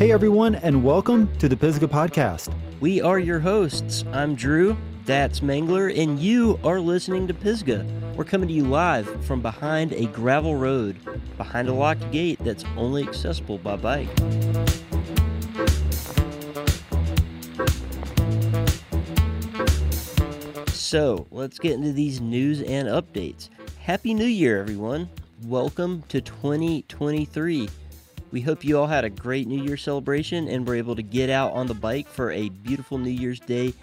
Hey, everyone, and welcome to the Pisgah Podcast. We are your hosts. I'm Drew, that's Mangler, and you are listening to Pisgah. We're coming to you live from behind a gravel road, behind a locked gate that's only accessible by bike. So, let's get into these news and updates. Happy New Year, everyone. Welcome to 2023. We hope you all had a great New Year celebration and were able to get out on the bike for a beautiful New Year's Day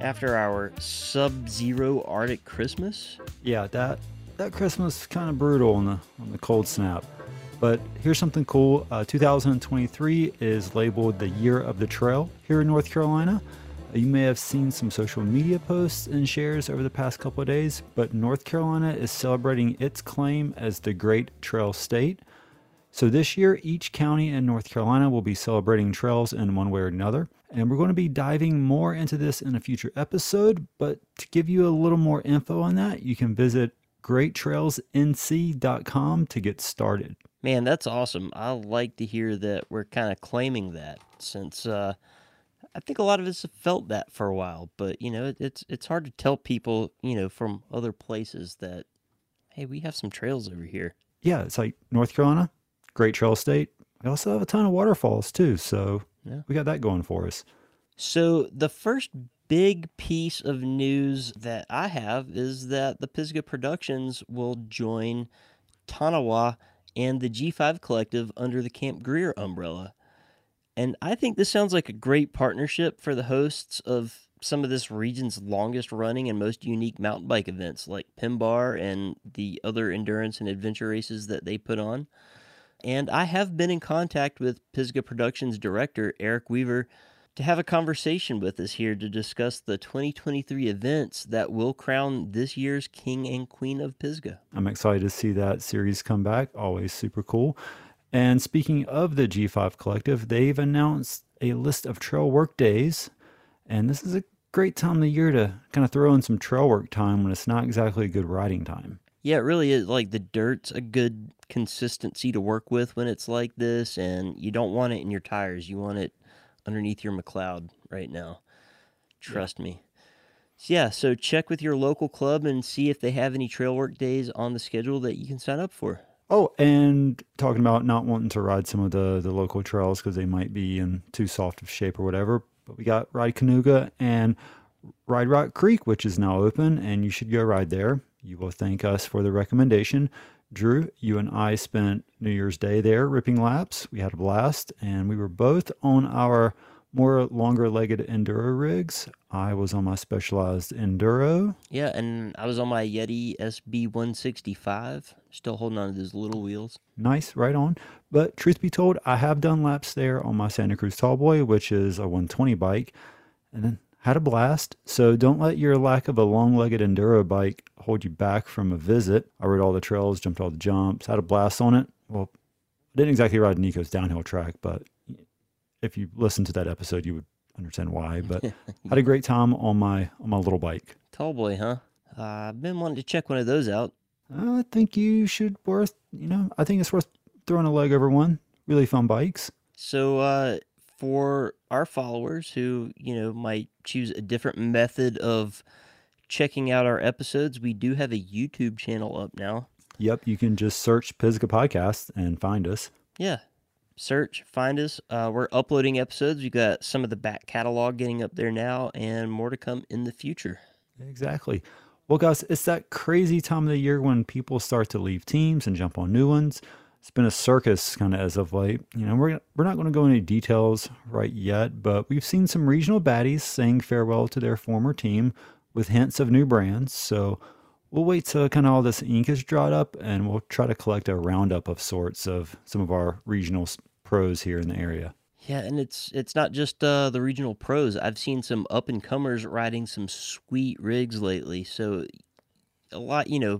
after our sub-zero Arctic Christmas. Yeah, that that Christmas kind of brutal on the on the cold snap. But here's something cool. Uh, 2023 is labeled the Year of the Trail here in North Carolina. Uh, you may have seen some social media posts and shares over the past couple of days, but North Carolina is celebrating its claim as the Great Trail State. So this year, each county in North Carolina will be celebrating trails in one way or another. And we're going to be diving more into this in a future episode. But to give you a little more info on that, you can visit greattrailsnc.com to get started. Man, that's awesome. I like to hear that we're kind of claiming that since uh, I think a lot of us have felt that for a while. But, you know, it's, it's hard to tell people, you know, from other places that, hey, we have some trails over here. Yeah, it's like North Carolina, great trail state. We also have a ton of waterfalls too, so yeah. we got that going for us. So the first big piece of news that I have is that the Pisgah Productions will join Tanawha and the G5 Collective under the Camp Grier umbrella. And I think this sounds like a great partnership for the hosts of some of this region's longest running and most unique mountain bike events like PMBAR and the other endurance and adventure races that they put on. And I have been in contact with Pisgah Productions director Eric Wever to have a conversation with us here to discuss the 2023 events that will crown this year's King and Queen of Pisgah. I'm excited to see that series come back. Always super cool. And speaking of the G5 Collective, they've announced a list of trail work days. And this is a great time of the year to kind of throw in some trail work time when it's not exactly a good riding time. Yeah, it really is. Like the dirt's a good consistency to work with when it's like this, and you don't want it in your tires. You want it underneath your McLeod right now. Trust yeah. me. So yeah, so check with your local club and see if they have any trail work days on the schedule that you can sign up for. Oh, and talking about not wanting to ride some of the, the local trails because they might be in too soft of shape or whatever. But we got Ride Kanuga and Ride Rock Creek, which is now open, and you should go ride there. You will thank us for the recommendation. Drew, you and I spent New Year's Day there ripping laps. We had a blast, and we were both on our more longer legged enduro rigs. I was on my specialized enduro. Yeah, and I was on my Yeti SB 165, still holding on to those little wheels. Nice, right on. But truth be told, I have done laps there on my Santa Cruz Tallboy, which is a 120 bike. And then had a blast. So don't let your lack of a long legged enduro bike hold you back from a visit. I rode all the trails, jumped all the jumps, had a blast on it. Well, I didn't exactly ride Nico's downhill track, but if you listen to that episode, you would understand why. But had a great time on my on my little bike. Tall boy, huh? Uh, I've been wanting to check one of those out. I think you should worth you know I think it's worth throwing a leg over one. Really fun bikes. So uh, for our followers who, you know, might choose a different method of checking out our episodes, we do have a YouTube channel up now. Yep, you can just search Pisgah Podcast and find us. Yeah, search, find us. Uh, we're uploading episodes. We got some of the back catalog getting up there now, and more to come in the future. Exactly. Well, guys, it's that crazy time of the year when people start to leave teams and jump on new ones it's been a circus kind of as of late. You know, we're we're not going to go into details right yet, but we've seen some regional baddies saying farewell to their former team with hints of new brands. So we'll wait till kind of all this ink is dried up, and we'll try to collect a roundup of sorts of some of our regional pros here in the area. Yeah, and it's it's not just uh, the regional pros. I've seen some up and comers riding some sweet rigs lately. So a lot, you know,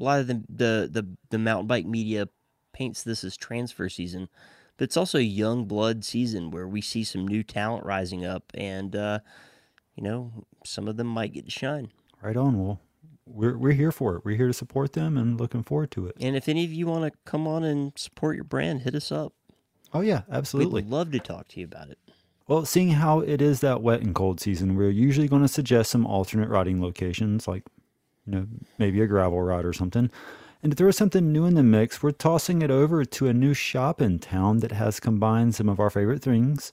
a lot of the the the, the mountain bike media paints this as transfer season, but it's also a young blood season where we see some new talent rising up, and uh, you know some of them might get to shine. Right on. Well, we're we're here for it. We're here to support them and looking forward to it. And if any of you want to come on and support your brand, hit us up. Oh yeah, absolutely. We'd love to talk to you about it. Well, seeing how it is that wet and cold season, we're usually going to suggest some alternate riding locations, like you know maybe a gravel ride or something. And to throw something new in the mix, we're tossing it over to a new shop in town that has combined some of our favorite things: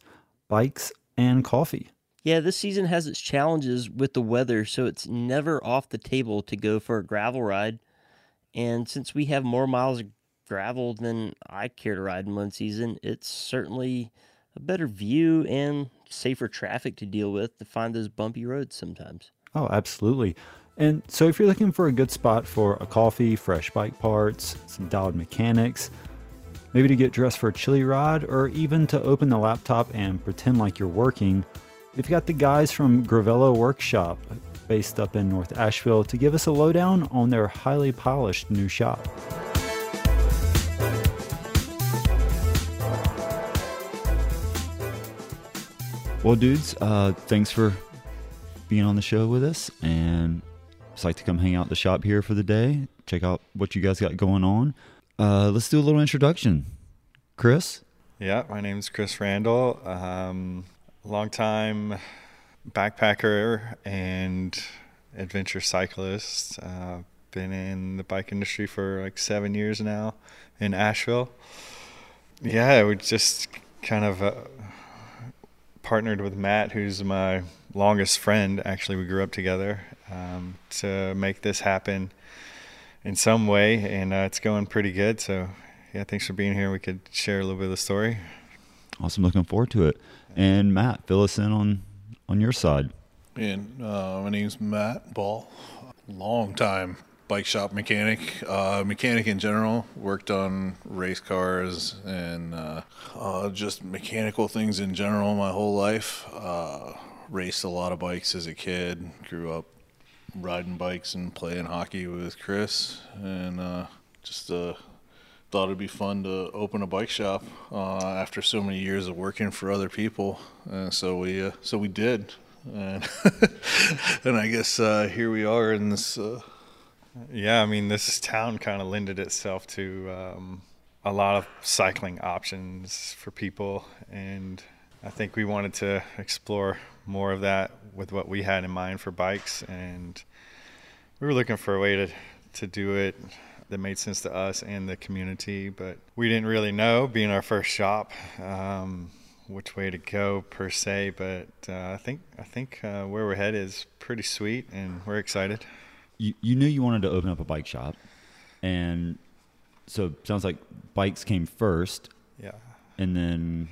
bikes and coffee. Yeah, this season has its challenges with the weather, so it's never off the table to go for a gravel ride. And since we have more miles of gravel than I care to ride in one season, it's certainly a better view and safer traffic to deal with to find those bumpy roads sometimes. Oh, absolutely. And so, if you're looking for a good spot for a coffee, fresh bike parts, some dialed mechanics, maybe to get dressed for a chilly ride, or even to open the laptop and pretend like you're working, we've got the guys from Gravello Workshop, based up in North Asheville, to give us a lowdown on their highly polished new shop. Well, dudes, uh, thanks for being on the show with us, and just like to come hang out the shop here for the day. Check out what you guys got going on. Uh, let's do a little introduction. Chris. Yeah, my name is Chris Randall. Um, longtime backpacker and adventure cyclist. Uh, been in the bike industry for like seven years now in Asheville. Yeah, we just kind of uh, partnered with Matt, who's my longest friend. Actually, we grew up together um, to make this happen in some way, and uh, it's going pretty good. So, yeah, thanks for being here. We could share a little bit of the story. Awesome, looking forward to it. And Matt, fill us in on on your side. And uh, my name's Matt Ball, long time bike shop mechanic, uh, mechanic in general. Worked on race cars and uh, uh, just mechanical things in general my whole life. Uh, raced a lot of bikes as a kid. Grew up riding bikes and playing hockey with Chris, and uh, just uh, thought it'd be fun to open a bike shop after so many years of working for other people. so we so we did. And, and I guess here we are in this yeah, I mean, this town kind of lended itself to um, a lot of cycling options for people, and I think we wanted to explore more of that with what we had in mind for bikes, and we were looking for a way to to do it that made sense to us and the community, but we didn't really know, being our first shop. Um, which way to go per se, but uh, I think I think uh, where we're headed is pretty sweet, and we're excited you, you knew you wanted to open up a bike shop, and so sounds like bikes came first. Yeah. And then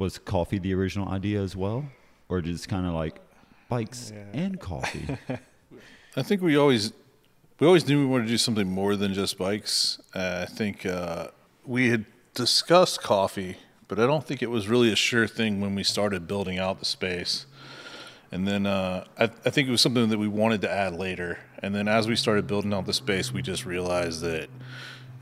was coffee the original idea as well, or just kind of like bikes yeah. and coffee? I think we always we always knew we wanted to do something more than just bikes. Uh, I think uh, we had discussed coffee, but I don't think it was really a sure thing when we started building out the space. And then uh, I, I, think it was something that we wanted to add later. And then as we started building out the space, we just realized that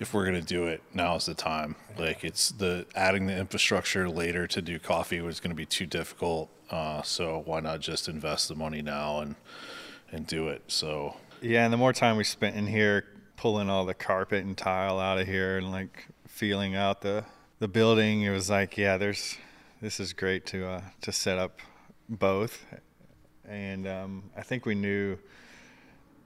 if we're to do it, now is the time. Like it's the adding the infrastructure later to do coffee was to be too difficult. Uh, so why not just invest the money now and and do it? So yeah, and the more time we spent in here pulling all the carpet and tile out of here and like feeling out the the building, it was like yeah, there's this is great to uh, to set up both and um, I think we knew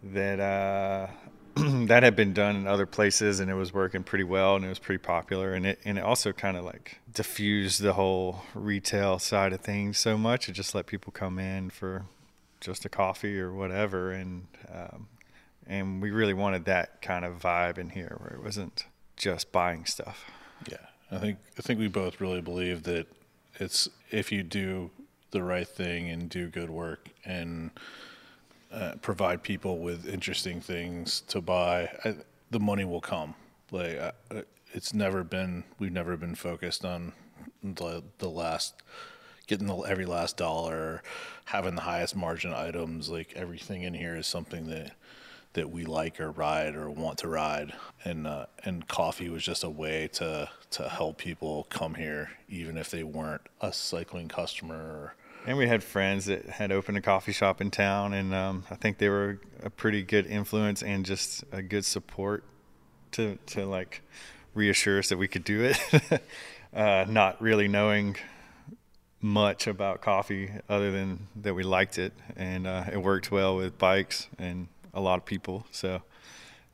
that uh, that had been done in other places, and it was working pretty well, and it was pretty popular, and it and it also kind of like diffused the whole retail side of things so much. It just let people come in for just a coffee or whatever, and um, and we really wanted that kind of vibe in here, where it wasn't just buying stuff. Yeah, I think I think we both really believe that it's if you do the right thing and do good work and uh, provide people with interesting things to buy, I, the money will come. Like uh, it's never been, we've never been focused on the the last getting the, every last dollar, having the highest margin items. Like everything in here is something that that we like or ride or want to ride, and uh, and coffee was just a way to to help people come here, even if they weren't a cycling customer and we had friends that had opened a coffee shop in town, and um, I think they were a pretty good influence and just a good support to to like reassure us that we could do it, uh, not really knowing much about coffee other than that we liked it and uh, it worked well with bikes and a lot of people. So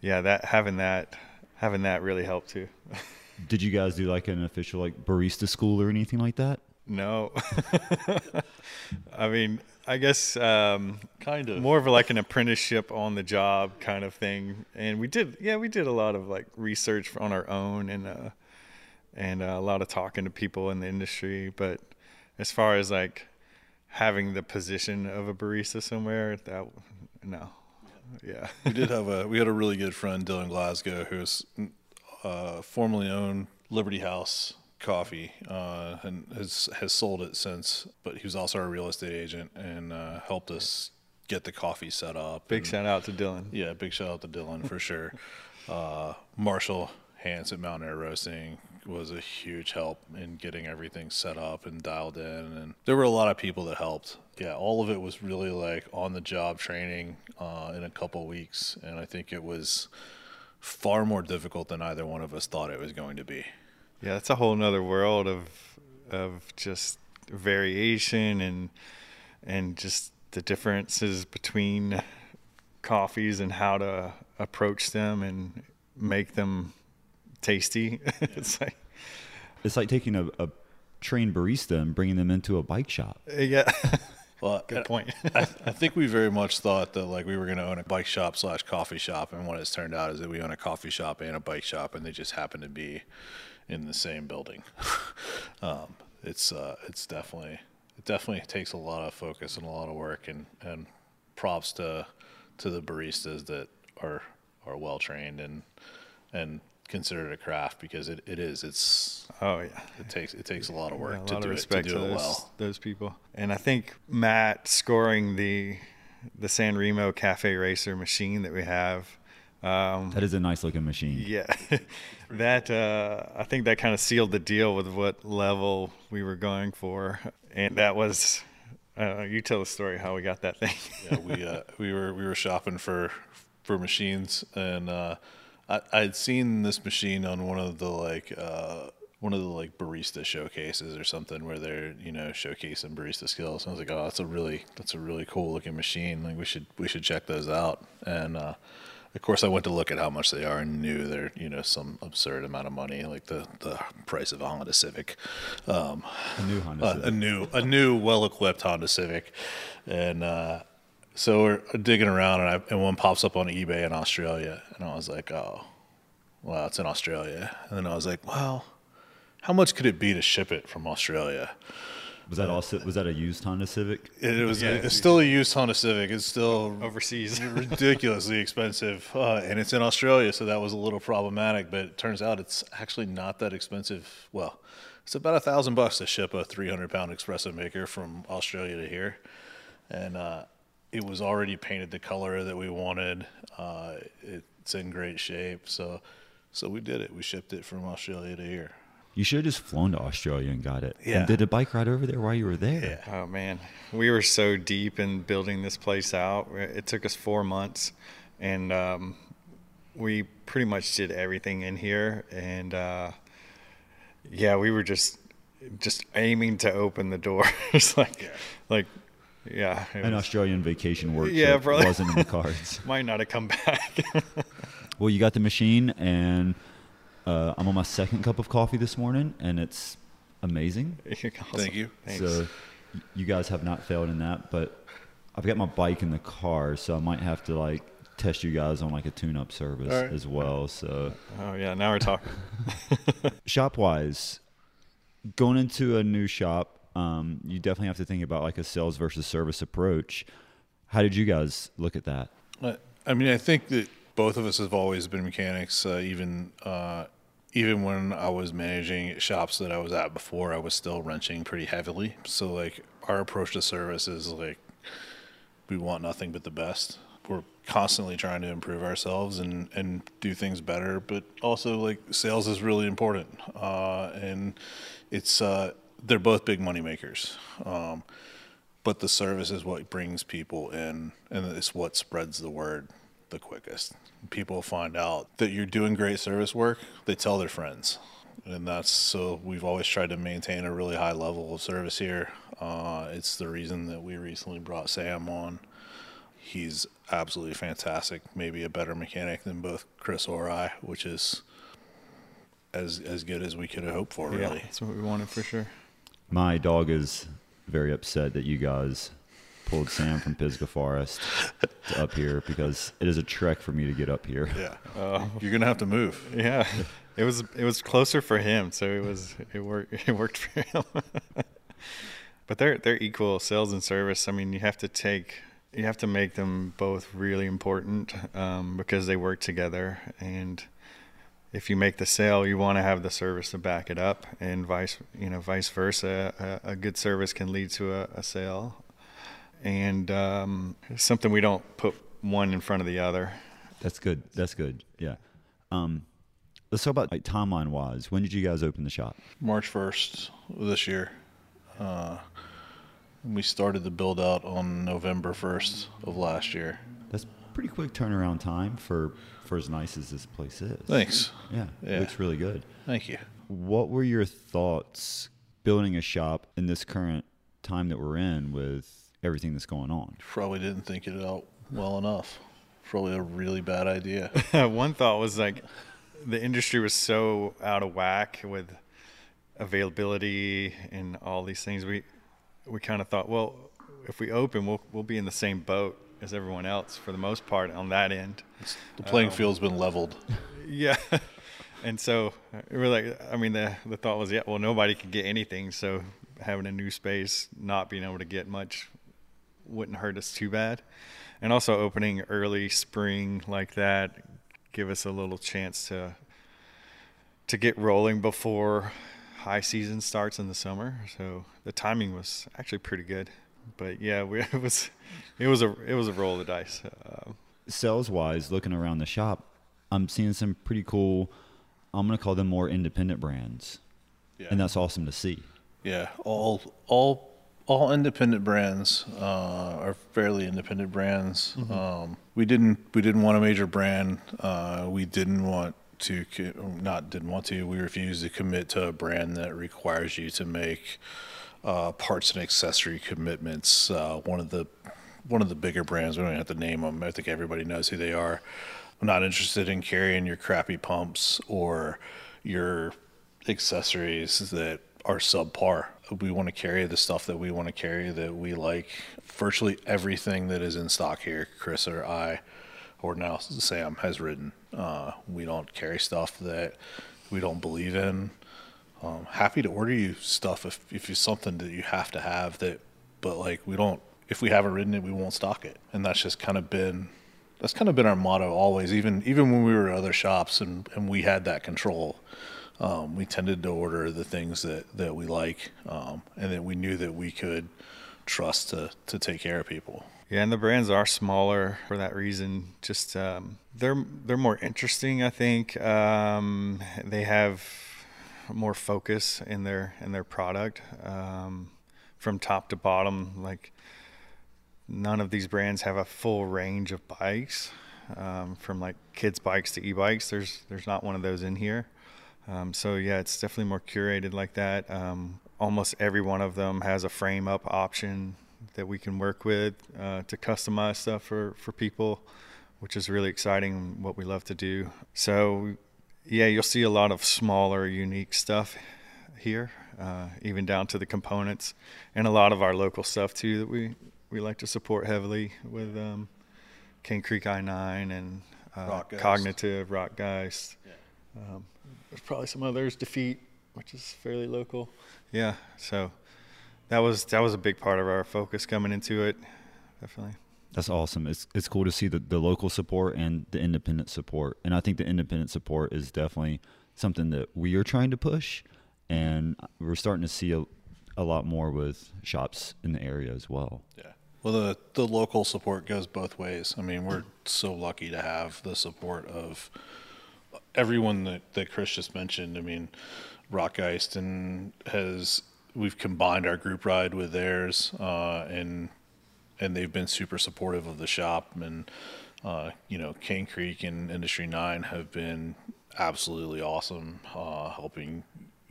yeah, that having that having that really helped too. Did you guys do like an official like barista school or anything like that? No. I mean, I guess um, Kind of. more of like an apprenticeship on the job kind of thing. And we did, yeah, we did a lot of like research on our own and uh, and uh, a lot of talking to people in the industry. But as far as like having the position of a barista somewhere, that no, yeah, we did have a we had a really good friend Dylan Glasgow who's uh, formerly owned Liberty House Coffee uh, and has has sold it since. But he was also our real estate agent and uh, helped us get the coffee set up. big and- shout out to Dylan. Yeah, big shout out to Dylan for sure. Uh, Marshall Hans at Mountain Air Roasting was a huge help in getting everything set up and dialed in, and there were a lot of people that helped. Yeah, all of it was really like on the job training uh, in a couple weeks, and I think it was far more difficult than either one of us thought it was going to be. Yeah, that's a whole nother world of of just variation and and just the differences between coffees and how to approach them and make them tasty. it's like It's like taking a, a trained barista and bringing them into a bike shop. Uh, yeah, Well, good point. I, I think we very much thought that like we were going to own a bike shop slash coffee shop, and what it's turned out is that we own a coffee shop and a bike shop, and they just happen to be in the same building. um, it's uh, it's definitely it definitely takes a lot of focus and a lot of work, and and props to to the baristas that are are well trained and and consider it a craft because it, it is it's oh yeah. it takes it takes a lot of work Yeah, a to lot do of it to respect do to it those, well. those people. And I think Matt scoring the the Sanremo Cafe Racer machine that we have. Um, That is a nice looking machine. Yeah, that uh, I think that kind of sealed the deal with what level we were going for, and that was. Uh, you tell the story how we got that thing. yeah, we uh, we were we were shopping for for machines, and uh, I I'd seen this machine on one of the like uh, one of the like barista showcases or something where they're you know showcasing barista skills. And I was like, oh, that's a really that's a really cool looking machine. Like we should we should check those out. And uh, of course, I went to look at how much they are and knew they're you know some absurd amount of money, like the the price of a Honda Civic. Um, A new Honda a, Civic. a new a new well equipped Honda Civic, and uh, so we're digging around, and, I, and one pops up on eBay in Australia, and I was like, oh, well, it's in Australia, and then I was like, well, how much could it be to ship it from Australia? Was that also was that a used Honda Civic? It, was Yeah. it's still a used Honda Civic. It's still Overseas. ridiculously expensive, uh, and it's in Australia, so that was a little problematic. But it turns out it's actually not that expensive. Well, it's about a thousand bucks to ship a 300 pound espresso maker from Australia to here, and uh, it was already painted the color that we wanted. Uh, it's in great shape, so so we did it. We shipped it from Australia to here. You should have just flown to Australia and got it. Yeah. And did a bike ride over there while you were there. Oh man, we were so deep in building this place out. It took us four months, and um, we pretty much did everything in here. And uh, yeah, we were just just aiming to open the doors, like like yeah. it An was- Australian vacation work Yeah, probably. wasn't in the cards. might not have come back. well, you got the machine, and uh, I'm on my second cup of coffee this morning, and it's amazing. Thank you. Thanks. So you guys have not failed in that, but I've got my bike in the car, so I might have to like test you guys on like a tune-up service All right. as well. So oh yeah, now we're talking. shop wise, going into a new shop, um, you definitely have to think about like a sales versus service approach. How did you guys look at that? I- I mean, I think that both of us have always been mechanics. Uh, even uh, even when I was managing shops that I was at before, I was still wrenching pretty heavily. So like our approach to service is like we want nothing but the best. We're constantly trying to improve ourselves and, and do things better, but also like sales is really important. Uh, and it's uh, they're both big money makers. Um, but the service is what brings people in and it's what spreads the word the quickest. People find out that you're doing great service work, they tell their friends. And that's so we've always tried to maintain a really high level of service here. Uh, it's the reason that we recently brought Sam on. He's absolutely fantastic, maybe a better mechanic than both Chris or I, which is as as good as we could have hoped for, Yeah, really. that's what we wanted for sure. My dog is very upset that you guys pulled Sam from Pisgah Forest to up here because it is a trek for me to get up here. Yeah. Oh. You're gonna have to move. Yeah, it was it was closer for him, so it was it worked it worked for him. but they're they're equal sales and service. I mean, you have to take you have to make them both really important um, because they work together. And if you make the sale, you want to have the service to back it up, and vice you know vice versa. A, a good service can lead to a, a sale, and um, something we don't put one in front of the other. That's good. That's good. Yeah. Um, let's talk about like timeline wise. When did you guys open the shop? March 1st of this year. Uh, we started the build out on November 1st of last year. That's pretty quick turnaround time for for as nice as this place is. Thanks. Yeah, Yeah. it looks really good. Thank you. What were your thoughts building a shop in this current time that we're in with everything that's going on? Probably didn't think it out well enough. Probably a really bad idea. One thought was like the industry was so out of whack with availability and all these things. We we kind of thought, well, if we open, we'll we'll be in the same boat as everyone else for the most part on that end. The playing field's been leveled. Yeah. And so uh, we were like, I mean, the the thought was, yeah, well, nobody could get anything, so having a new space, not being able to get much, wouldn't hurt us too bad. And also opening early spring like that, give us a little chance to to get rolling before high season starts in the summer. So the timing was actually pretty good. But yeah, we, it was it was a it was a roll of the dice. Uh, Sales wise, looking around the shop, I'm seeing some pretty cool. I'm gonna call them more independent brands, Yeah. and that's awesome to see. Yeah, all all all independent brands uh, are fairly independent brands. Um, we didn't we didn't want a major brand. Uh, we didn't want to not didn't want to. We refused to commit to a brand that requires you to make uh, parts and accessory commitments. Uh, one of the one of the bigger brands. We don't have to name them. I think everybody knows who they are. I'm not interested in carrying your crappy pumps or your accessories that are subpar. We want to carry the stuff that we want to carry that we like. Virtually everything that is in stock here, Chris or I, or now Sam has written. Uh, we don't carry stuff that we don't believe in. Um, happy to order you stuff if if it's something that you have to have that, but like we don't. If we haven't written it, we won't stock it, and that's just kind of been that's kind of been our motto always. Even even when we were at other shops and and we had that control, um, we tended to order the things that that we like, um, and that we knew that we could trust to to take care of people. Yeah, and the brands are smaller for that reason. Just um, they're they're more interesting. I think um, they have more focus in their in their product um, from top to bottom. Like none of these brands have a full range of bikes, um, from like kids bikes to e-bikes. There's there's not one of those in here. Um, so yeah, it's definitely more curated like that. Um, almost every one of them has a frame up option that we can work with uh, to customize stuff for for people, which is really exciting. What we love to do. So yeah, you'll see a lot of smaller, unique stuff here, uh, even down to the components, and a lot of our local stuff too that we we like to support heavily with um, Cane Creek I nine and uh, Rockgeist. Cognitive, Rockgeist. Um, there's probably some others, DeFeet, which is fairly local. Yeah, so that was that was a big part of our focus coming into it, definitely. That's awesome. It's it's cool to see the, the local support and the independent support. And I think the independent support is definitely something that we are trying to push and we're starting to see a, a lot more with shops in the area as well. Yeah. Well, the the local support goes both ways. I mean, we're so lucky to have the support of everyone that, that Chris just mentioned. I mean, Rockgeist has we've combined our group ride with theirs, uh, and and they've been super supportive of the shop and uh, you know, Cane Creek and Industry Nine have been absolutely awesome, uh, helping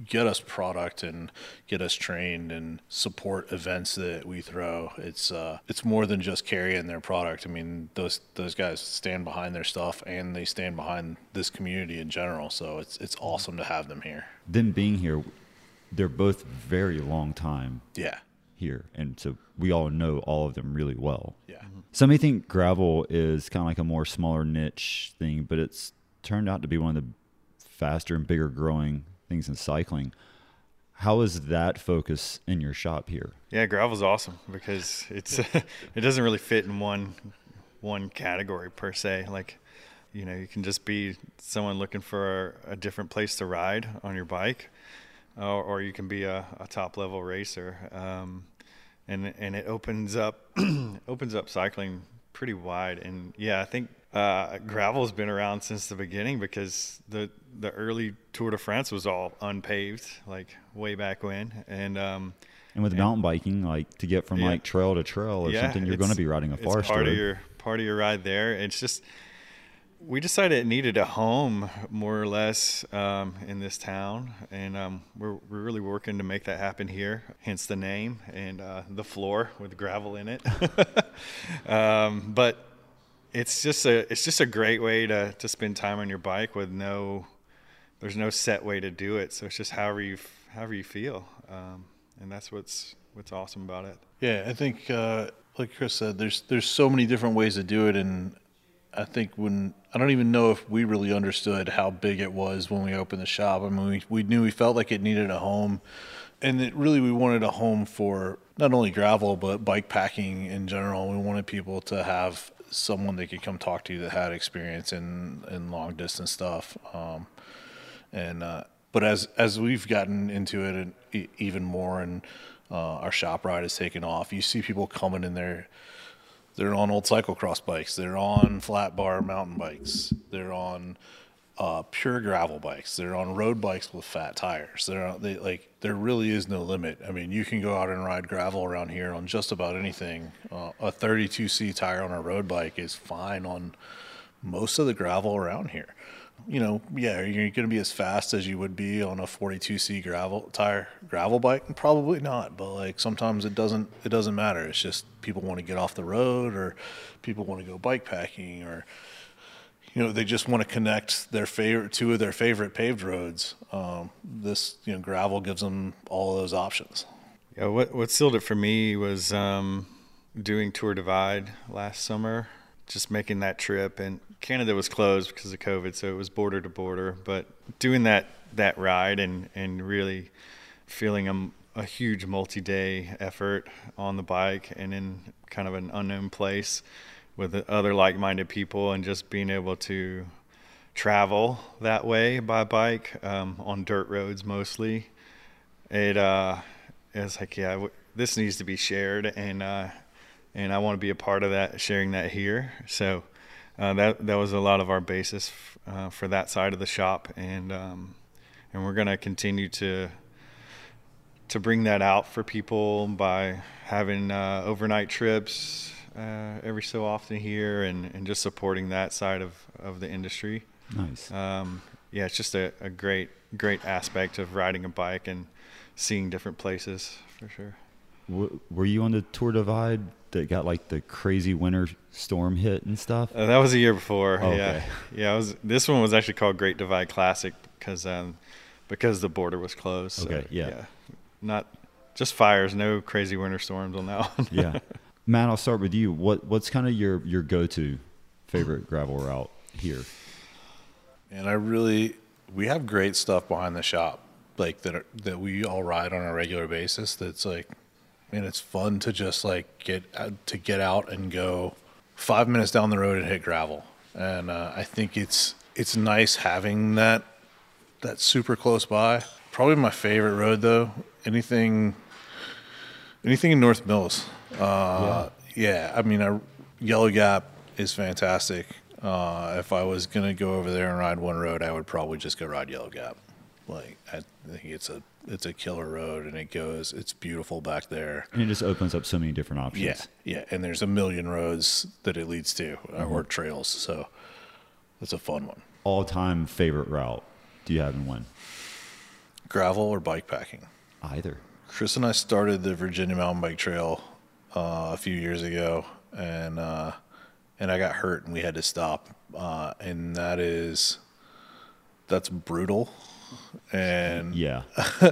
get us product and get us trained and support events that we throw. It's uh, it's more than just carrying their product. I mean, those those guys stand behind their stuff and they stand behind this community in general. So it's it's awesome to have them here. Them being here, they're both very long time Yeah. here, and so we all know all of them really well. Yeah. Some may think gravel is kind of like a more smaller niche thing, but it's turned out to be one of the faster and bigger growing things in cycling. How is that focus in your shop here? Yeah, gravel's awesome because it's it doesn't really fit in one one category per se. Like, you know, you can just be someone looking for a, different place to ride on your bike, or, or you can be a, a top level racer. Um, and and it opens up opens up cycling pretty wide. And yeah, I think uh, gravel's been around since the beginning because the the early Tour de France was all unpaved, like way back when, and um, And with mountain biking, like to get from Yeah. like trail to trail or something, you're going to be riding a it's forest part road. of your part of your ride there. It's just we decided it needed a home more or less um, in this town, and um, we're we're really working to make that happen here. Hence the name and uh, the floor with gravel in it. um, but it's just a it's just a great way to to spend time on your bike with no there's no set way to do it. So it's just however you however you feel, um, and that's what's what's awesome about it. Yeah, I think uh, like Chris said, there's there's so many different ways to do it, and I think when I don't even know if we really understood how big it was when we opened the shop. I mean, we we knew we felt like it needed a home, and that really we wanted a home for not only gravel but bike packing in general. We wanted people to have someone they could come talk to that had experience in in long distance stuff. Um, and uh, but as as we've gotten into it and even more and uh, our shop ride has taken off you see people coming in there they're on old cyclocross bikes they're on flat bar mountain bikes they're on uh, pure gravel bikes they're on road bikes with fat tires they're they like there really is no limit i mean you can go out and ride gravel around here on just about anything uh, a 32c tire on a road bike is fine on most of the gravel around here. You know, yeah, you're going to be as fast as you would be on a 42c gravel tire gravel bike, probably not. But like sometimes it doesn't it doesn't matter. It's just people want to get off the road, or people want to go bike packing, or you know they just want to connect their favorite two of their favorite paved roads. Um, this you know gravel gives them all those options. Yeah, what what sealed it for me was um, doing Tour Divide last summer, just making that trip. And Canada was closed because of COVID, so it was border to border. But doing that that ride and and really feeling a, a huge multi-day effort on the bike and in kind of an unknown place with other like-minded people, and just being able to travel that way by bike um, on dirt roads mostly. It uh it's like yeah w- this needs to be shared and uh and i want to be a part of that sharing that here. So uh, that that was a lot of our basis f- uh, for that side of the shop and um and we're to continue to to bring that out for people by having uh, overnight trips uh, every so often here and, and just supporting that side of, of the industry Nice. um, yeah, it's just a, a great, great aspect of riding a bike and seeing different places for sure. W- were you on the Tour Divide that got like the crazy winter storm hit and stuff? Uh, that was a year before. Oh, Yeah, okay. yeah. Was this one was actually called Great Divide Classic because um, because the border was closed. so, Okay, yeah. Not just fires, no crazy winter storms on that one. yeah. Matt, I'll start with you. What what's kind of your your go to favorite gravel route here? And I really, we have great stuff behind the shop, like that are, that we all ride on a regular basis. That's like, and it's fun to just like get out, to get out and go five minutes down the road and hit gravel. And uh, I think it's it's nice having that that super close by. Probably my favorite road though. Anything anything in North Mills. Uh, yeah. I mean, I, Yellow Gap is fantastic. Uh, if I was gonna go over there and ride one road, I would probably just go ride Yellow Gap. Like I think it's a it's a killer road, and it goes. It's beautiful back there. And it just opens up so many different options. Yeah, yeah, and there's a million roads that it leads to, uh, or trails. So it's a fun one. All time favorite route do you have in one? Gravel or bike packing. Either. Chris and I started the Virginia Mountain Bike Trail uh, a few years ago, and uh, and I got hurt, and we had to stop. Uh, and that is that's brutal, and Yeah.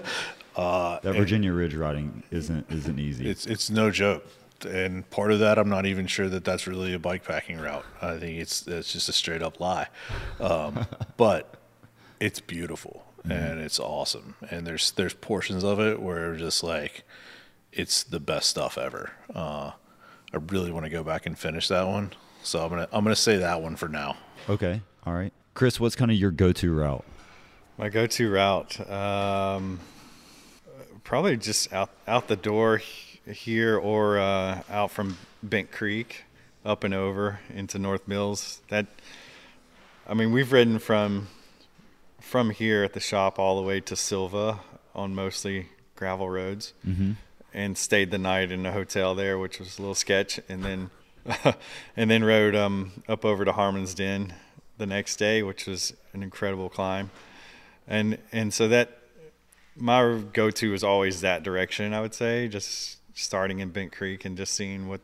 that Virginia Ridge riding isn't isn't easy. it's it's no joke. And part of that, I'm not even sure that that's really a bike packing route. I think it's it's just a straight up lie. Um, but it's beautiful and it's awesome. And there's there's portions of it where just like it's the best stuff ever. Uh, I really want to go back and finish that one. So I'm gonna I'm gonna say that one for now. okay. All right. Chris, what's kind of your go-to route? My go-to route, um, probably just out out the door here or uh, out from Bent Creek, up and over into North Mills. That, I mean, we've ridden from from here at the shop all the way to Sylva on mostly gravel roads, Mm-hmm. And stayed the night in a hotel there, which was a little sketch, and then and then rode um, up over to Harmon's Den the next day, which was an incredible climb. And and so that my go-to is always that direction i would say just starting in bent creek and just seeing what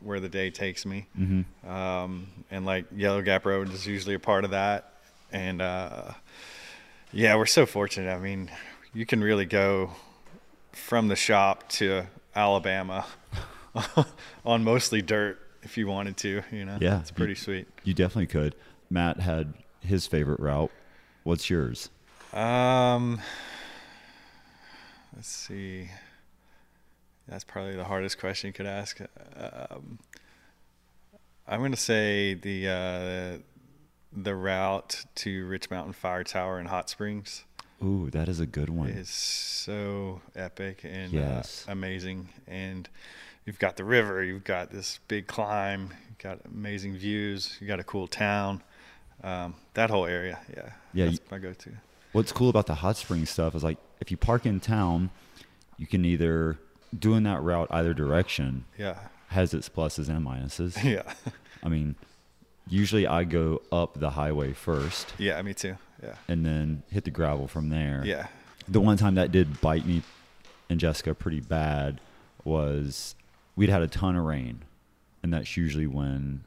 where the day takes me. Mm-hmm. um, and like yellow gap road is usually a part of that. And uh, yeah we're so fortunate. I mean you can really go from the shop to alabama on mostly dirt if you wanted to you know Yeah, it's pretty sweet You definitely could. Matt had his favorite route. What's yours? Um, let's see. That's probably the hardest question you could ask. Um, I'm going to say the uh, the route to Rich Mountain Fire Tower in Hot Springs Ooh, that is a good one. It's so epic and Yes. uh, amazing. And you've got the river, you've got this big climb, you've got amazing views, you got a cool town. Um, that whole area, yeah, Yeah, that's you- my go-to. What's cool about the hot spring stuff is like if you park in town, you can either doing that route either direction Yeah, has its pluses and minuses. yeah. I mean, usually I go up the highway first Yeah, me too. Yeah. and then hit the gravel from there. Yeah. The one time that did bite me and Jessica pretty bad was we'd had a ton of rain, and that's usually when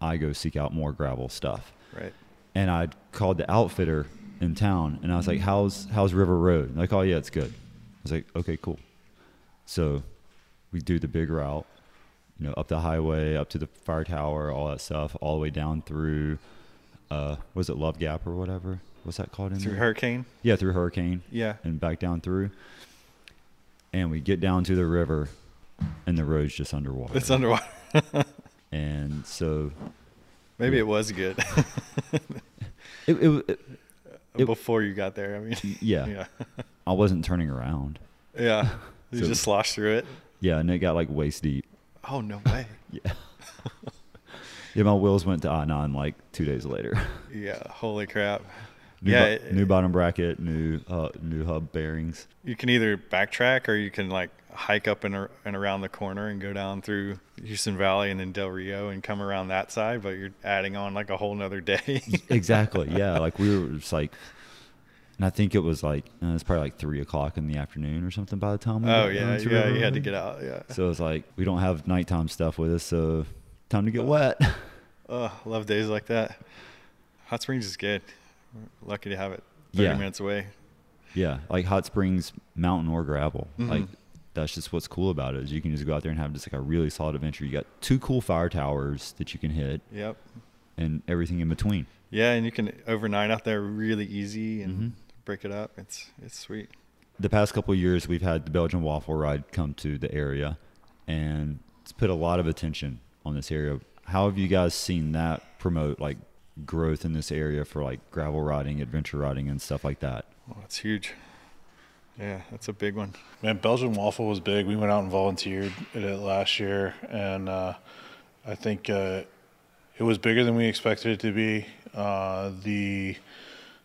I go seek out more gravel stuff. Right. And I called the outfitter in town, and I was like, "How's how's River Road?" And like, "Oh yeah, it's good." I was like, "Okay, cool." So we do the big route, you know, up the highway, up to the fire tower, all that stuff, all the way down through, uh, was it Love Gap or whatever? What's that called in Through there? hurricane. Yeah, through Hurricane Yeah. and back down through. And we get down to the river, and the road's just underwater. It's underwater. and so Maybe Yeah. it was good it, it, it- It- before you got there. I mean, yeah, yeah. I wasn't turning around. Yeah. You So- just sloshed through it. Yeah, and it got like waist deep. Oh, no way. Yeah. yeah, my wheels went to I nine like two days later. Yeah. Holy crap. New, yeah. bo- it- new bottom bracket, new uh, new hub bearings. you can either backtrack or you can like hike up and, ar- and around the corner and go down through Houston Valley and then Del Rio and come around that side, but you're adding on like a whole nother day. exactly. Yeah, like we were just like, and I think it was like uh, it's probably like three o'clock in the afternoon or something by the time. We oh got yeah, yeah. River You had to get out. Yeah. So it's like we don't have nighttime stuff with us, so time to get wet. Oh, love days like that. Hot Springs is good. We're lucky to have it 30 Yeah. minutes away. yeah, like hot springs, mountain or gravel. Mhm. Like that's just what's cool about it is you can just go out there and have just like a really solid adventure. You got two cool fire towers that you can hit, Yep. and everything in between. Yeah, and you can overnight out there really easy and Mhm. Break it up. It's it's sweet. the past couple of years we've had the Belgian waffle ride come to the area and it's put a lot of attention on this area. How have you guys seen that promote like growth in this area for like gravel riding, adventure riding and stuff like that? Well, it's huge. Yeah, that's a big one. Man, Belgian waffle was big. We went out and volunteered at it last year, and uh, I think uh, it was bigger than we expected it to be. Uh, the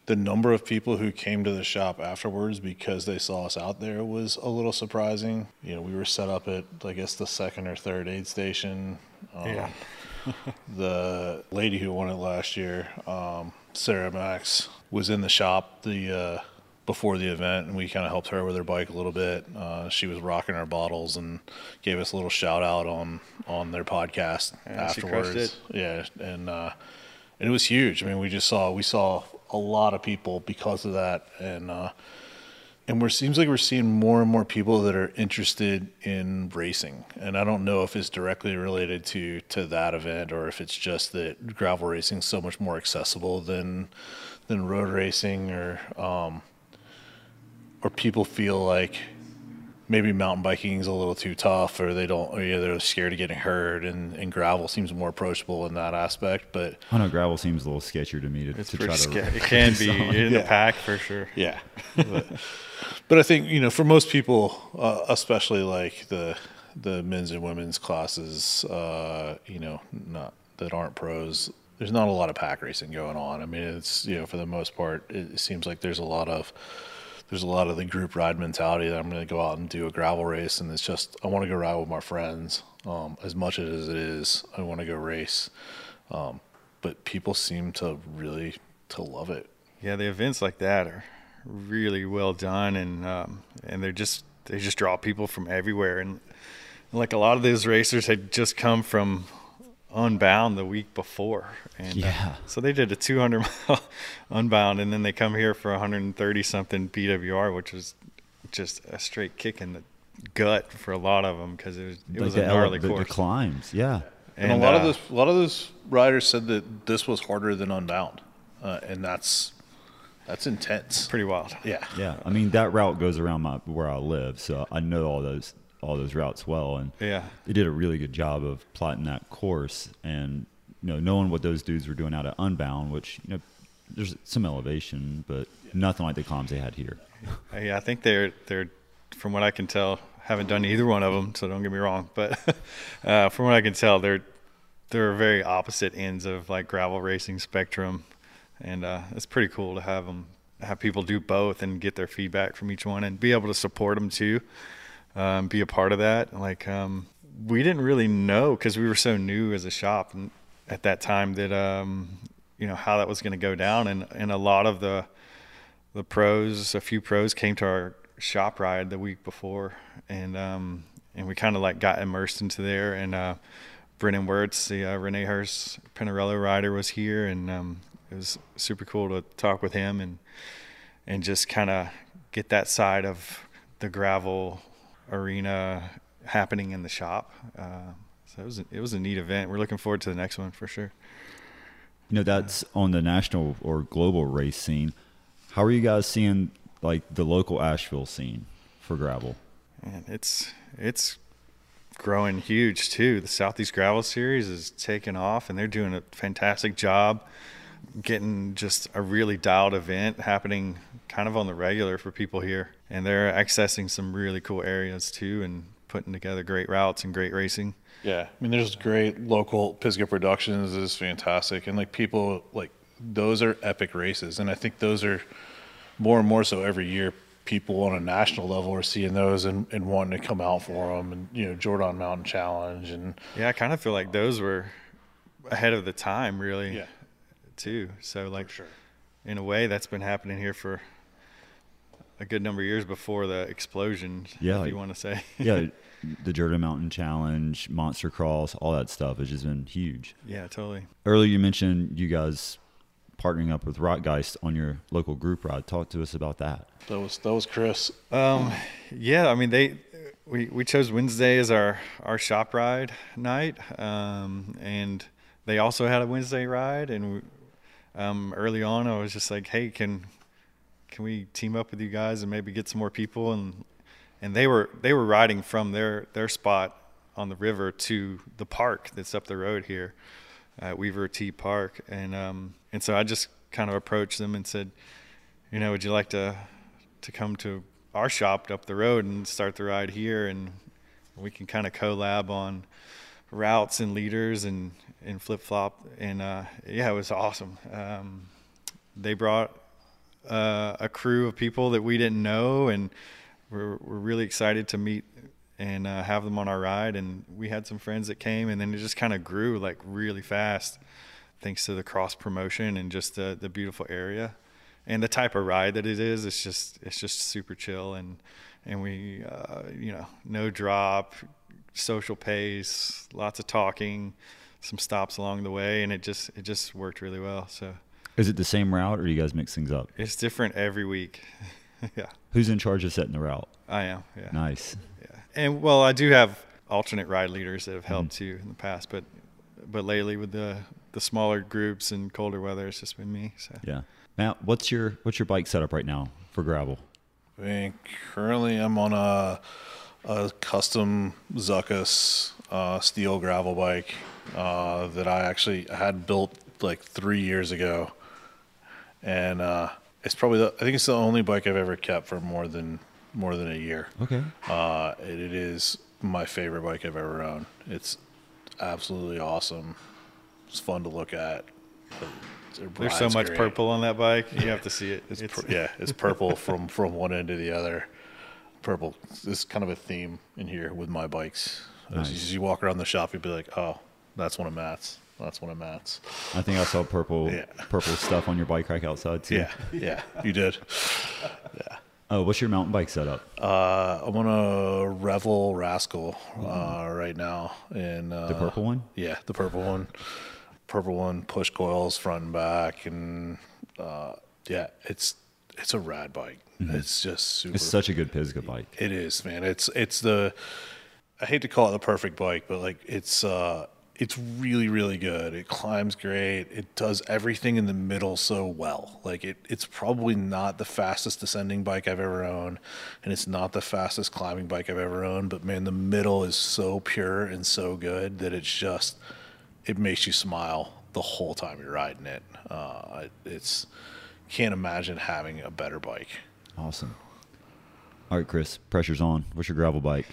the number of people who came to the shop afterwards because they saw us out there was a little surprising. You know, we were set up at I guess the second or third aid station. Um, Yeah. the lady who won it last year, um, Sarah Max, was in the shop the uh, before the event, and we kind of helped her with her bike a little bit. Uh, she was rocking our bottles and gave us a little shout out on on their podcast crushed afterwards. Yeah, and uh, and it was huge. I mean, we just saw we saw a lot of people because of that, and uh, and we're seems like we're seeing more and more people that are interested in racing. And I don't know if it's directly related to to that event or if it's just that gravel racing is so much more accessible than than road racing, or um, or people feel like maybe mountain biking is a little too tough, or they don't, or yeah, they're scared of getting hurt, and, and gravel seems more approachable in that aspect. But I know gravel seems a little sketchier to me to, It's to pretty try to. scary. It can be in Yeah. the pack for sure. Yeah, but, but I think you know for most people, uh, especially like the the men's and women's classes, uh, you know, not that aren't pros. There's not a lot of pack racing going on. I mean, it's you know for the most part, it seems like there's a lot of there's a lot of the group ride mentality that I'm going to go out and do a gravel race, and it's just I want to go ride with my friends. Um, as much as it is, I want to go race. Um, but people seem to really to love it. Yeah, the events like that are really well done, and um, and they're just they just draw people from everywhere, and like a lot of those racers had just come from Unbound the week before, and uh, Yeah. so they did a 200 mile Unbound, and then they come here for 130 something BWR, which was just a straight kick in the gut for a lot of them because it was it like was the, a ele- gnarly the, the climbs, yeah. And, a lot of uh, those, a lot of those riders said that this was harder than Unbound, uh, and that's that's intense. pretty wild. Yeah, Yeah, I mean that route goes around my where I live, so I know all those all those routes well, and Yeah. they did a really good job of plotting that course and you know knowing what those dudes were doing out at Unbound, which you know there's some elevation, but nothing like the climbs they had here. Yeah, I think they're they're from what I can tell. Haven't done either one of them, so don't get me wrong. But uh, from what I can tell, they're they're very opposite ends of like gravel racing spectrum, and uh, it's pretty cool to have them have people do both and get their feedback from each one and be able to support them too, um, be a part of that. Like um, we didn't really know because we were so new as a shop and at that time that um, you know how that was going to go down, and and a lot of the the pros, a few pros came to our shop ride the week before, and um, and we kind of like got immersed into there. And uh, Brennan Wertz, the uh, Renee Hurst Pinarello rider, was here, and um, it was super cool to talk with him and and just kind of get that side of the gravel arena happening in the shop. Uh, so it was a, it was a neat event. We're looking forward to the next one for sure. You know that's on the national or global race scene. How are you guys seeing like the local Asheville scene for gravel? And it's it's growing huge too. The Southeast Gravel Series is taking off, and they're doing a fantastic job getting just a really dialed event happening kind of on the regular for people here. And they're accessing some really cool areas too, and putting together great routes and great racing. yeah. I mean, there's great local Pisgah Productions is fantastic, and like people like those are epic races, and I think those are more and more so every year. People on a national level are seeing those and, and wanting to come out for them, and you know Jordan Mountain Challenge, and Yeah, I kind of feel like those were ahead of the time, really. yeah, Too. So like, sure. in a way, that's been happening here for a good number of years before the explosion. Yeah, if you want to say. Yeah, the Jordan Mountain Challenge, Monster Cross, all that stuff has just been huge. yeah, totally. Earlier, you mentioned you guys partnering up with Rockgeist on your local group ride. Talk to us about that. That was that was Chris. Um, yeah, I mean they we we chose Wednesday as our our shop ride night, um, and they also had a Wednesday ride. And we, um, early on, I was just like, hey, can can we team up with you guys and maybe get some more people? And and they were they were riding from their their spot on the river to the park that's up the road here at Weaver T Park, and um, and so I just kind of approached them and said, you know, would you like to to come to our shop up the road and start the ride here, and we can kind of collab on routes and leaders and and flip flop, and uh, yeah, it was awesome. Um, they brought uh, a crew of people that we didn't know, and we're we're really excited to meet and uh, have them on our ride. And we had some friends that came, and then it just kind of grew like really fast, thanks to the cross promotion and just the the beautiful area, and the type of ride that it is. It's just it's just super chill, and and we uh, you know no drop, social pace, lots of talking, some stops along the way, and it just it just worked really well. So. Is it the same route, or do you guys mix things up? It's different every week. yeah. Who's in charge of setting the route? I am. Yeah. Nice. Yeah. And well, I do have alternate ride leaders that have helped Mm-hmm. too in the past, but but lately with the the smaller groups and colder weather, it's just been me. So Yeah. Matt, what's your what's your bike setup right now for gravel? I mean, currently I'm on a, a custom Zuckus uh, steel gravel bike uh, that I actually had built like three years ago, and uh, it's probably the, I think it's the only bike I've ever kept for more than more than a year. Okay. Uh, it, it is my favorite bike I've ever owned. It's absolutely awesome. It's fun to look at. There's so much great. purple on that bike. You have to see it. It's, It's, pur- yeah, it's purple from from one end to the other. Purple. It's kind of a theme in here with my bikes. Nice. As you walk around the shop, you'd be like, "Oh, that's one of Matt's. That's one of Matt's." I think I saw purple Yeah. purple stuff on your bike rack outside too. Yeah, yeah, you did. Yeah. Oh, what's your mountain bike setup? Uh, I'm on a Revel Rascal uh, right now, and uh, The purple one? Yeah, the purple one. Purple one, push coils front and back, and uh, yeah, it's it's a rad bike. It's just super. Mm-hmm. It's such a good Pisgah bike. It is, man. It's it's the I hate to call it the perfect bike, but like it's uh it's really really good. It climbs great. It does everything in the middle so well. Like it it's probably not the fastest descending bike I've ever owned and it's not the fastest climbing bike I've ever owned, but man, the middle is so pure and so good that it's just it makes you smile the whole time you're riding it. Uh it's can't imagine having a better bike. Awesome. All right, Chris, pressure's on. What's your gravel bike?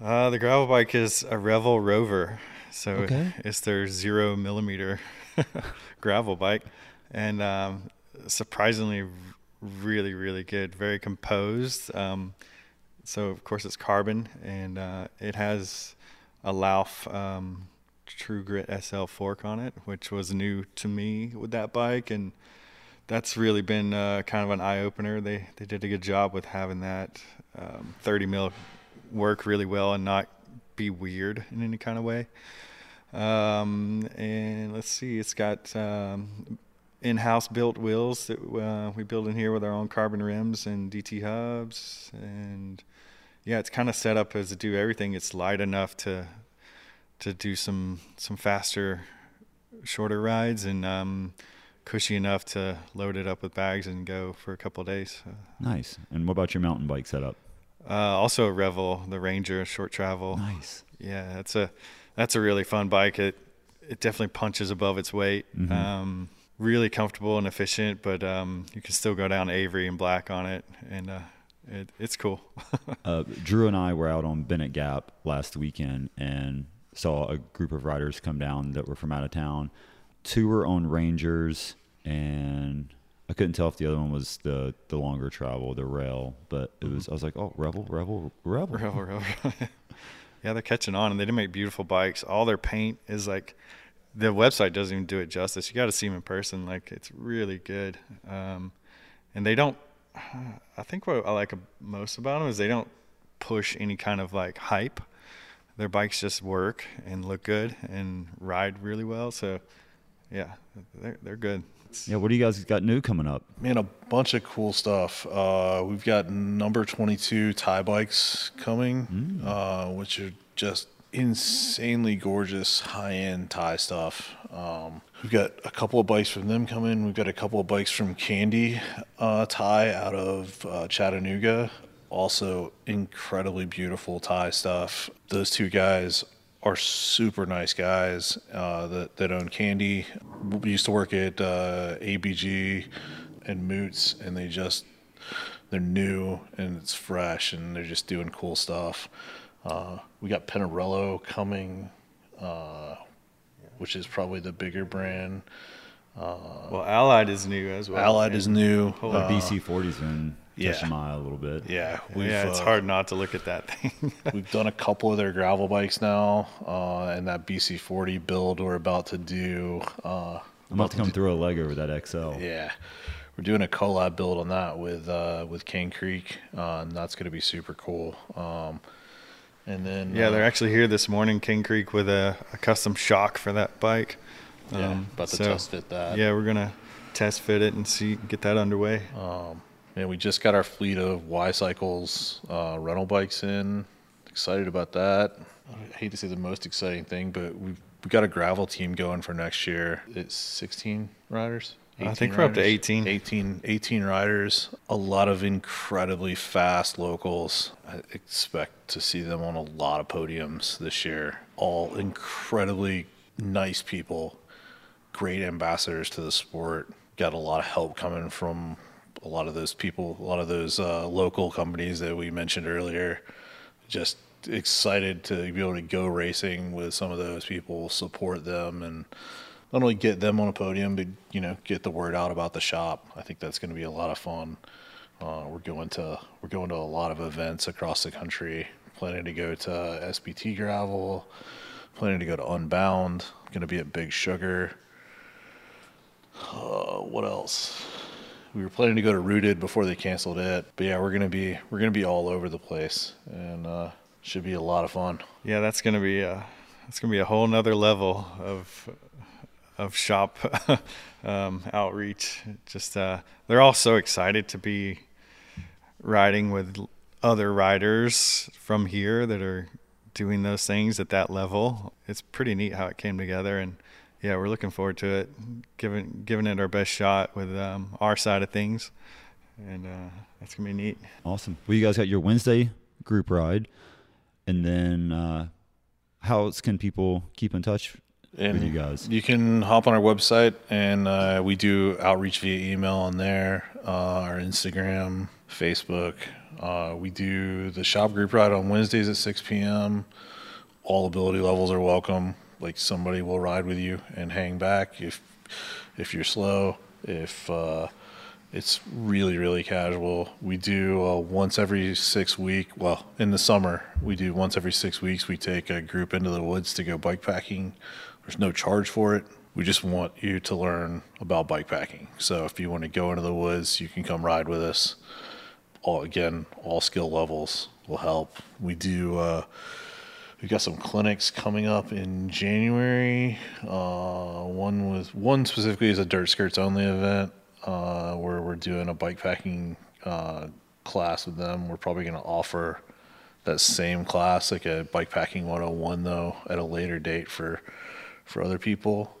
Uh, the gravel bike is a Revel Rover, so Okay. it's their zero millimeter gravel bike, and um, surprisingly, really, really good. Very composed. Um, so of course it's carbon, and uh, it has a Lauf um, True Grit SL fork on it, which was new to me with that bike, and that's really been uh, kind of an eye opener. They they did a good job with having that um, 30 mil work really well and not be weird in any kind of way. Um, and let's see, it's got um, in-house built wheels that uh, we build in here with our own carbon rims and DT hubs, and yeah, it's kind of set up as to do everything. It's light enough to to do some some faster, shorter rides, and um, cushy enough to load it up with bags and go for a couple days. Nice. And what about your mountain bike setup? Uh, also a Revel, the Ranger short travel. Nice. Yeah, that's a that's a really fun bike. It it definitely punches above its weight. Mhm. Um, really comfortable and efficient, but um, you can still go down Avery and Black on it, and uh, it, it's cool. Uh, Drew and I were out on Bennett Gap last weekend and saw a group of riders come down that were from out of town. Two were on Rangers, and I couldn't tell if the other one was the the longer travel, the rail. But it was I was like, oh, Rebel, Rebel, Rebel. rebel, Revel. yeah, they're catching on, and they do make beautiful bikes. All their paint is like the website doesn't even do it justice. You got to see them in person. Like it's really good, um, and they don't. I think what I like most about them is they don't push any kind of like hype. Their bikes just work and look good and ride really well. So, yeah, they're they're good. It's- Yeah, what do you guys got new coming up? Man, a bunch of cool stuff. Uh, we've got number 22 tie bikes coming, uh, which are just insanely gorgeous high end tie stuff. Um, we've got a couple of bikes from them coming. We've got a couple of bikes from Candy uh, Tie out of uh, Chattanooga. Also, incredibly beautiful tie stuff. Those two guys are super nice guys uh, that, that own Candy. We used to work at uh, ABG and Moots, and they just they're new and it's fresh, and they're just doing cool stuff. Uh, we got Pinarello coming, uh, which is probably the bigger brand. well, Allied is new as well. Allied is new. Holy The Uh, BC 40's been yeah. touching my eye a little bit. yeah, we've, yeah, it's uh, hard not to look at that thing. We've done a couple of their gravel bikes now, uh, and that BC40 build we're about to do. Uh, I'm about to come through a leg over that XL. yeah, we're doing a collab build on that with uh, with Cane Creek, uh, and that's going to be super cool. Um, and then yeah, uh, they're actually here this morning, Cane Creek, with a, a custom shock for that bike. yeah, Um, about to so, test fit that. Yeah, we're gonna test fit it and see get that underway. Um, and we just got our fleet of Y Cycles uh, rental bikes in. Excited about that. I hate to say the most exciting thing, but we've we got a gravel team going for next year. It's 16 riders. I 18 think we're up to 18. 18, 18 riders. A lot of incredibly fast locals. I expect to see them on a lot of podiums this year. All incredibly nice people great ambassadors to the sport. Got a lot of help coming from a lot of those people, a lot of those uh, local companies that we mentioned earlier. Just excited to be able to go racing with some of those people, support them, and not only get them on a podium, but you know, get the word out about the shop. I think that's going to be a lot of fun. Uh, we're going to we're going to a lot of events across the country. Planning to go to SBT Gravel. Planning to go to Unbound. Going to be at Big Sugar. Uh, what else? We were planning to go to Rooted before they canceled it, but yeah, we're gonna be we're gonna be all over the place, and uh, should be a lot of fun. Yeah, that's gonna be a that's gonna be a whole nother level of of shop um, outreach. Just uh, they're all so excited to be riding with other riders from here that are doing those things at that level. It's pretty neat how it came together, and yeah, we're looking forward to it, giving giving it our best shot with um, our side of things, and uh, that's gonna be neat. Awesome. Well, you guys got your Wednesday group ride, and then uh, how else can people keep in touch with you guys? You can hop on our website, and uh, we do outreach via email on there, uh, our Instagram, Facebook. Uh, we do the shop group ride on Wednesdays at 6 p.m. All ability levels are welcome. Like somebody will ride with you and hang back if if you're slow. If uh, it's really really casual. We do uh, once every six week. Well, in the summer we do once every six weeks. We take a group into the woods to go bike packing. There's no charge for it. We just want you to learn about bike packing. So if you want to go into the woods, you can come ride with us. All again, all skill levels will help. We do. Uh, We've got some clinics coming up in January. Uh, one with one specifically is a dirt skirts only event uh, where we're doing a bike packing uh, class with them. We're probably going to offer that same class, like a bike packing 101, though, at a later date for for other people.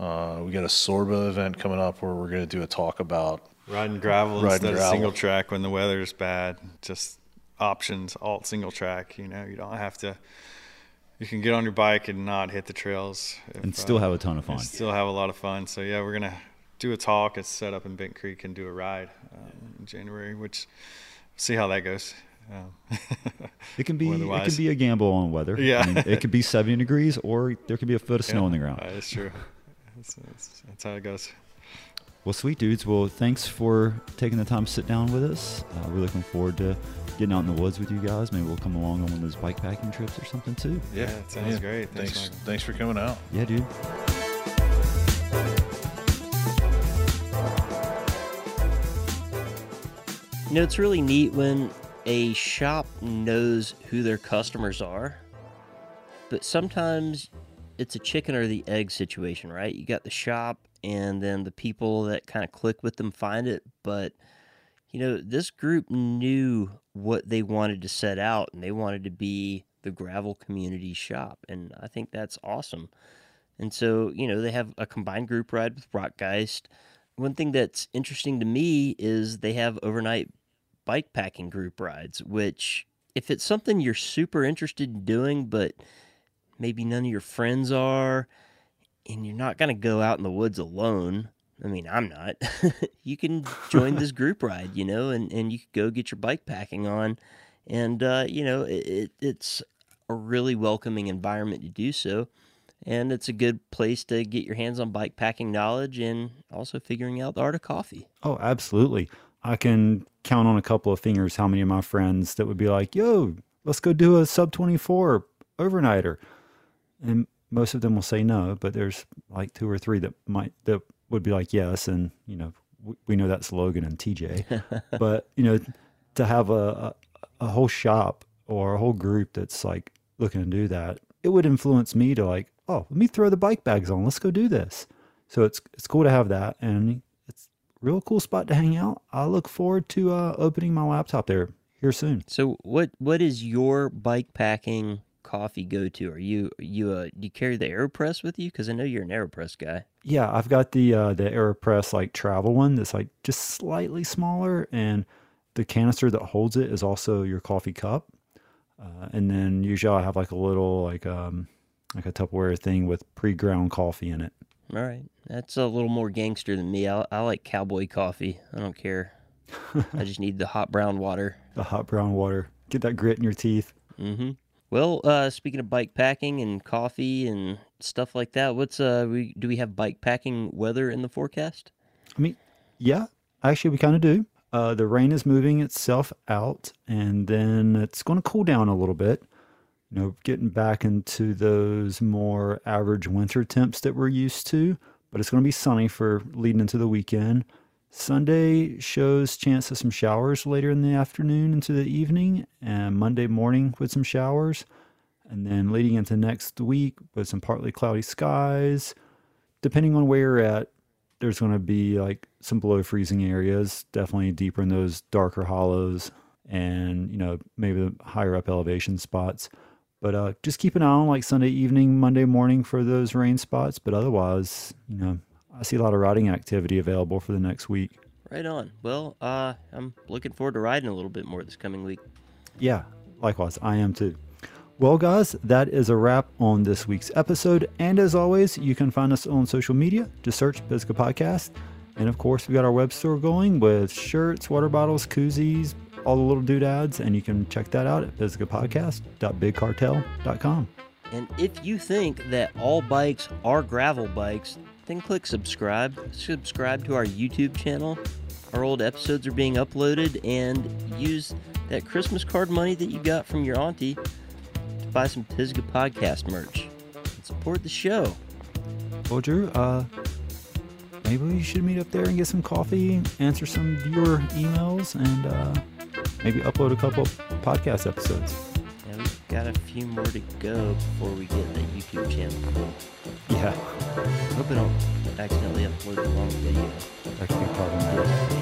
Uh, we got a SORBA event coming up where we're going to do a talk about Riding gravel Riding instead gravel. of single track when the weather's bad. Just options, alt single track. You know, you don't have to. You can get on your bike and not hit the trails, if, And still uh, have a ton of fun. Still have a lot of fun. So yeah, we're gonna do a talk. It's set up in Bent Creek and do a ride um, in January, which see how that goes. Um, It can be it can be a gamble on weather. Yeah. I mean, it could be 70 degrees, or there could be a foot of snow on the ground. It's true. That's, that's, that's how it goes. Well, sweet dudes. Well, thanks for taking the time to sit down with us. Uh, we're looking forward to getting out in the woods with you guys. Maybe we'll come along on one of those bike packing trips or something too. Yeah, it sounds great. Thanks, Thanks, thanks for coming out. Yeah, dude. You know, it's really neat when a shop knows who their customers are, but sometimes it's a chicken or the egg situation, right? You got the shop, and then the people that kind of click with them find it. But, you know, this group knew what they wanted to set out, and they wanted to be the gravel community shop. And I think that's awesome. And so, you know, they have a combined group ride with Rockgeist. One thing that's interesting to me is they have overnight bike packing group rides, which, if it's something you're super interested in doing, but maybe none of your friends are, and you're not going to go out in the woods alone. I mean, I'm not. you can join this group ride, you know, and, and you could go get your bike packing on. And, uh, you know, it, it, it's a really welcoming environment to do so. and it's a good place to get your hands on bike packing knowledge and also figuring out the art of coffee. Oh, absolutely. I can count on a couple of fingers how many of my friends that would be like, yo, let's go do a sub 24 overnighter. And most of them will say no, but there's like two or three that might, that would be like, yes. And, you know, we, we know that's Logan and TJ. but, you know, to have a, a, a whole shop or a whole group that's like looking to do that, it would influence me to like, oh, let me throw the bike bags on. Let's go do this. So it's it's cool to have that, and it's a real cool spot to hang out. I look forward to uh, opening my laptop there here soon. So what what is your bike packing coffee go to? Are you you uh, do you carry the Aeropress with you? Because I know you're an Aeropress guy. Yeah, I've got the uh, the Aeropress like travel one that's like just slightly smaller, and the canister that holds it is also your coffee cup. Uh, and then usually I have like a little like um like a Tupperware thing with pre-ground coffee in it. All right, that's a little more gangster than me. I, I like cowboy coffee. I don't care. I just need the hot brown water. The hot brown water. Get that grit in your teeth. Mm-hmm. Well, uh, speaking of bike packing and coffee and stuff like that, what's uh, we do we have bike packing weather in the forecast? I mean, yeah, actually, we kind of do. Uh, the rain is moving itself out, and then it's going to cool down a little bit. You know, getting back into those more average winter temps that we're used to. But it's going to be sunny for leading into the weekend. Sunday shows chance of some showers later in the afternoon into the evening, and Monday morning with some showers. And then leading into next week with some partly cloudy skies. Depending on where you're at, there's going to be like some below freezing areas, definitely deeper in those darker hollows and, you know, maybe the higher up elevation spots. But uh, just keep an eye on like Sunday evening, Monday morning for those rain spots. But otherwise, you know, I see a lot of riding activity available for the next week. Right on. Well, uh, I'm looking forward to riding a little bit more this coming week. Yeah, likewise, I am too. Well, guys, that is a wrap on this week's episode. And as always, you can find us on social media. Just search Pisgah Podcast. And of course, we got our web store going with shirts, water bottles, koozies, all the little doodads. And you can check that out at pisgahpodcast.bigcartel.com. And if you think that all bikes are gravel bikes, then click subscribe. Subscribe to our YouTube channel. Our old episodes are being uploaded and use that Christmas card money that you got from your auntie to buy some Pisgah podcast merch and support the show. Well, Drew, uh, maybe we should meet up there and get some coffee, answer some viewer emails, and uh, maybe upload a couple podcast episodes. Got a few more to go before we get the YouTube channel. Yeah, Hope I don't accidentally upload the wrong video. that could be problematic.